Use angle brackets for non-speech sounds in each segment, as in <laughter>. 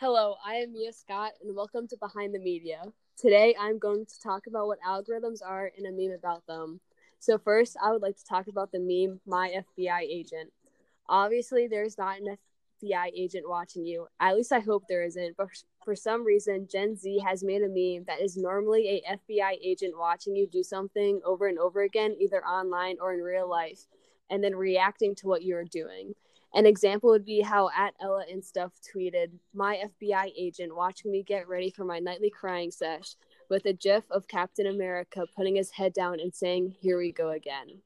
Hello, I am Mia Scott, and welcome to Behind the Media. Today, I'm going to talk about what algorithms are and a meme about them. So, first, I would like to talk about the meme, My FBI Agent. Obviously, there's not an FBI agent watching you. At least I hope there isn't. But for some reason, Gen Z has made a meme that is normally a FBI agent watching you do something over and over again, either online or in real life, and then reacting to what you're doing. An example would be how at Ella and Stuff tweeted, My FBI agent watching me get ready for my nightly crying sesh with a gif of Captain America putting his head down and saying, Here we go again.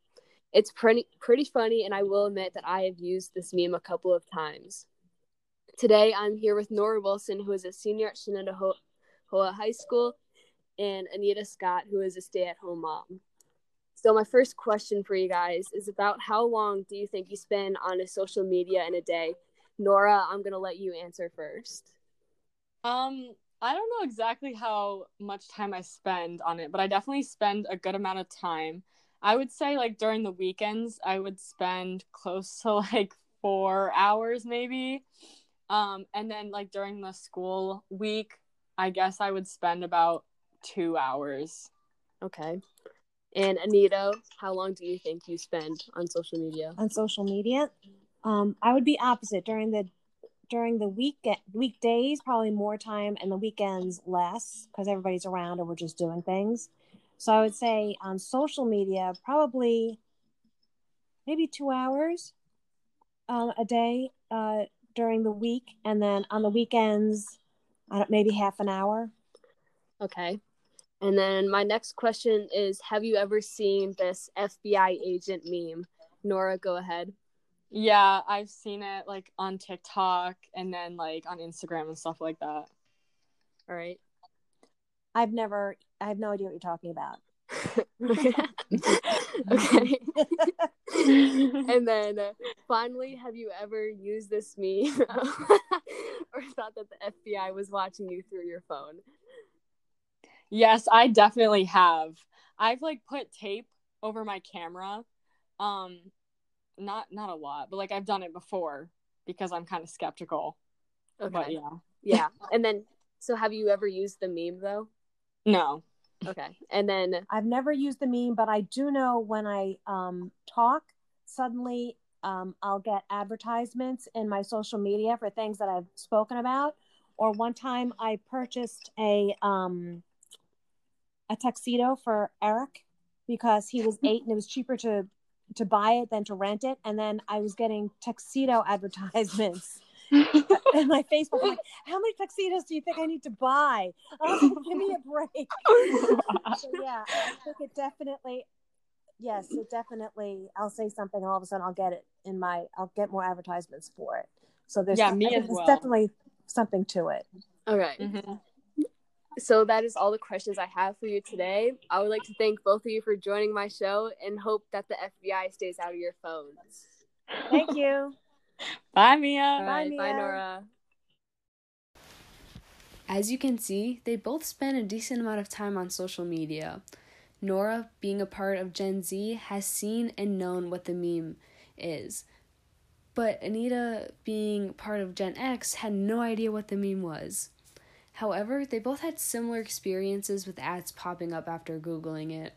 It's pretty pretty funny, and I will admit that I have used this meme a couple of times. Today, I'm here with Nora Wilson, who is a senior at Shenandoah High School, and Anita Scott, who is a stay-at-home mom. So, my first question for you guys is about how long do you think you spend on a social media in a day? Nora, I'm gonna let you answer first. Um, I don't know exactly how much time I spend on it, but I definitely spend a good amount of time. I would say like during the weekends, I would spend close to <laughs> like four hours maybe. Um, and then like during the school week, I guess I would spend about two hours. Okay. And Anita, how long do you think you spend on social media? On social media, um, I would be opposite during the during the week weekdays, probably more time, and the weekends less because everybody's around and we're just doing things. So I would say on social media, probably maybe two hours um, a day uh, during the week, and then on the weekends, I don't, maybe half an hour. Okay. And then my next question is Have you ever seen this FBI agent meme? Nora, go ahead. Yeah, I've seen it like on TikTok and then like on Instagram and stuff like that. All right. I've never, I have no idea what you're talking about. <laughs> okay. <laughs> <laughs> and then uh, finally, have you ever used this meme or thought that the FBI was watching you through your phone? Yes, I definitely have. I've like put tape over my camera. Um not not a lot, but like I've done it before because I'm kind of skeptical. Okay. But yeah. Yeah. and then so have you ever used the meme though? No. Okay. And then I've never used the meme, but I do know when I um talk, suddenly um I'll get advertisements in my social media for things that I've spoken about. Or one time I purchased a um a tuxedo for Eric because he was eight and it was cheaper to to buy it than to rent it. And then I was getting tuxedo advertisements <laughs> in my Facebook. Like, how many tuxedos do you think I need to buy? Oh, <laughs> give me a break. so yeah, I think it definitely. Yes, it definitely. I'll say something, and all of a sudden, I'll get it in my. I'll get more advertisements for it. So there's. Yeah, me as well. definitely something to it. Okay. Mm-hmm. So that is all the questions I have for you today. I would like to thank both of you for joining my show and hope that the FBI stays out of your phones. Thank you. <laughs> bye, Mia. Bye, Mia. Bye, Nora. As you can see, they both spend a decent amount of time on social media. Nora, being a part of Gen Z, has seen and known what the meme is. But Anita, being part of Gen X, had no idea what the meme was. However, they both had similar experiences with ads popping up after Googling it.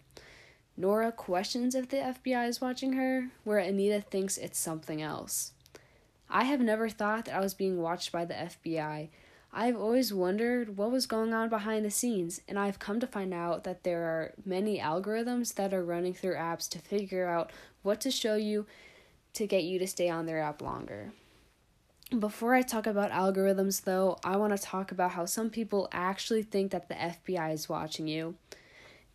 Nora questions if the FBI is watching her, where Anita thinks it's something else. I have never thought that I was being watched by the FBI. I've always wondered what was going on behind the scenes, and I've come to find out that there are many algorithms that are running through apps to figure out what to show you to get you to stay on their app longer. Before I talk about algorithms, though, I want to talk about how some people actually think that the FBI is watching you.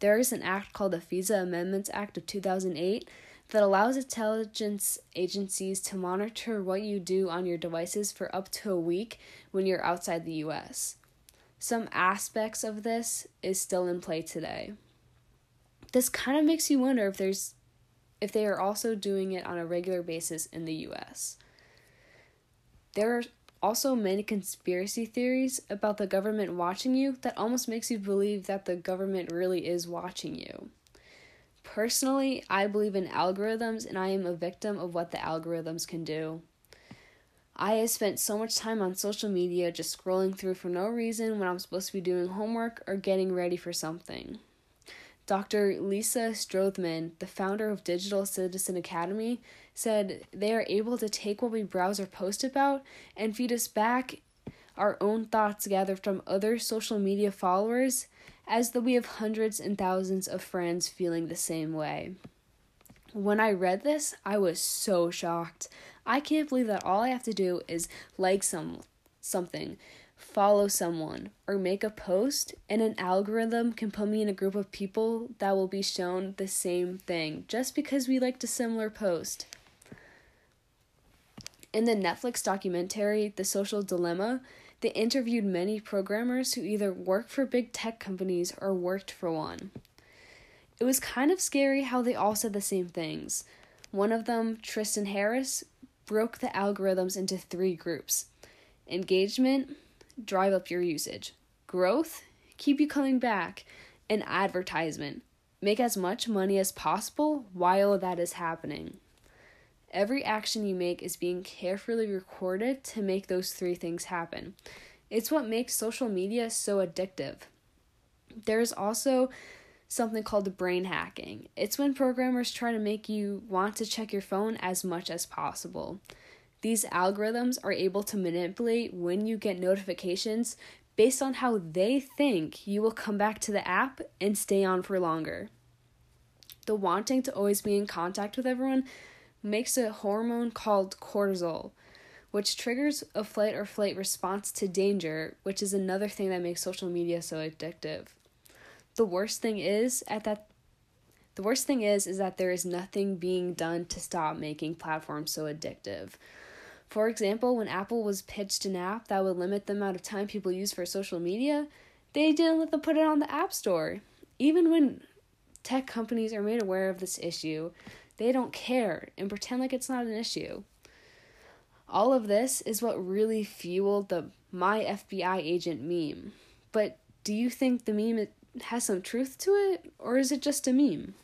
There is an act called the FISA Amendments Act of 2008 that allows intelligence agencies to monitor what you do on your devices for up to a week when you're outside the US. Some aspects of this is still in play today. This kind of makes you wonder if there's if they are also doing it on a regular basis in the US. There are also many conspiracy theories about the government watching you that almost makes you believe that the government really is watching you. Personally, I believe in algorithms and I am a victim of what the algorithms can do. I have spent so much time on social media just scrolling through for no reason when I'm supposed to be doing homework or getting ready for something. Dr. Lisa Strohman, the founder of Digital Citizen Academy, said they are able to take what we browse or post about and feed us back our own thoughts gathered from other social media followers as though we have hundreds and thousands of friends feeling the same way. When I read this, I was so shocked. I can't believe that all I have to do is like some something, follow someone, or make a post, and an algorithm can put me in a group of people that will be shown the same thing just because we liked a similar post. In the Netflix documentary The Social Dilemma, they interviewed many programmers who either work for big tech companies or worked for one. It was kind of scary how they all said the same things. One of them, Tristan Harris, broke the algorithms into three groups engagement, drive up your usage, growth, keep you coming back, and advertisement, make as much money as possible while that is happening. Every action you make is being carefully recorded to make those three things happen. It's what makes social media so addictive. There's also something called brain hacking. It's when programmers try to make you want to check your phone as much as possible. These algorithms are able to manipulate when you get notifications based on how they think you will come back to the app and stay on for longer. The wanting to always be in contact with everyone makes a hormone called cortisol, which triggers a flight or flight response to danger, which is another thing that makes social media so addictive. The worst thing is at that the worst thing is is that there is nothing being done to stop making platforms so addictive. For example, when Apple was pitched an app that would limit the amount of time people use for social media, they didn't let them put it on the App Store. Even when tech companies are made aware of this issue, they don't care and pretend like it's not an issue. All of this is what really fueled the My FBI Agent meme. But do you think the meme has some truth to it, or is it just a meme?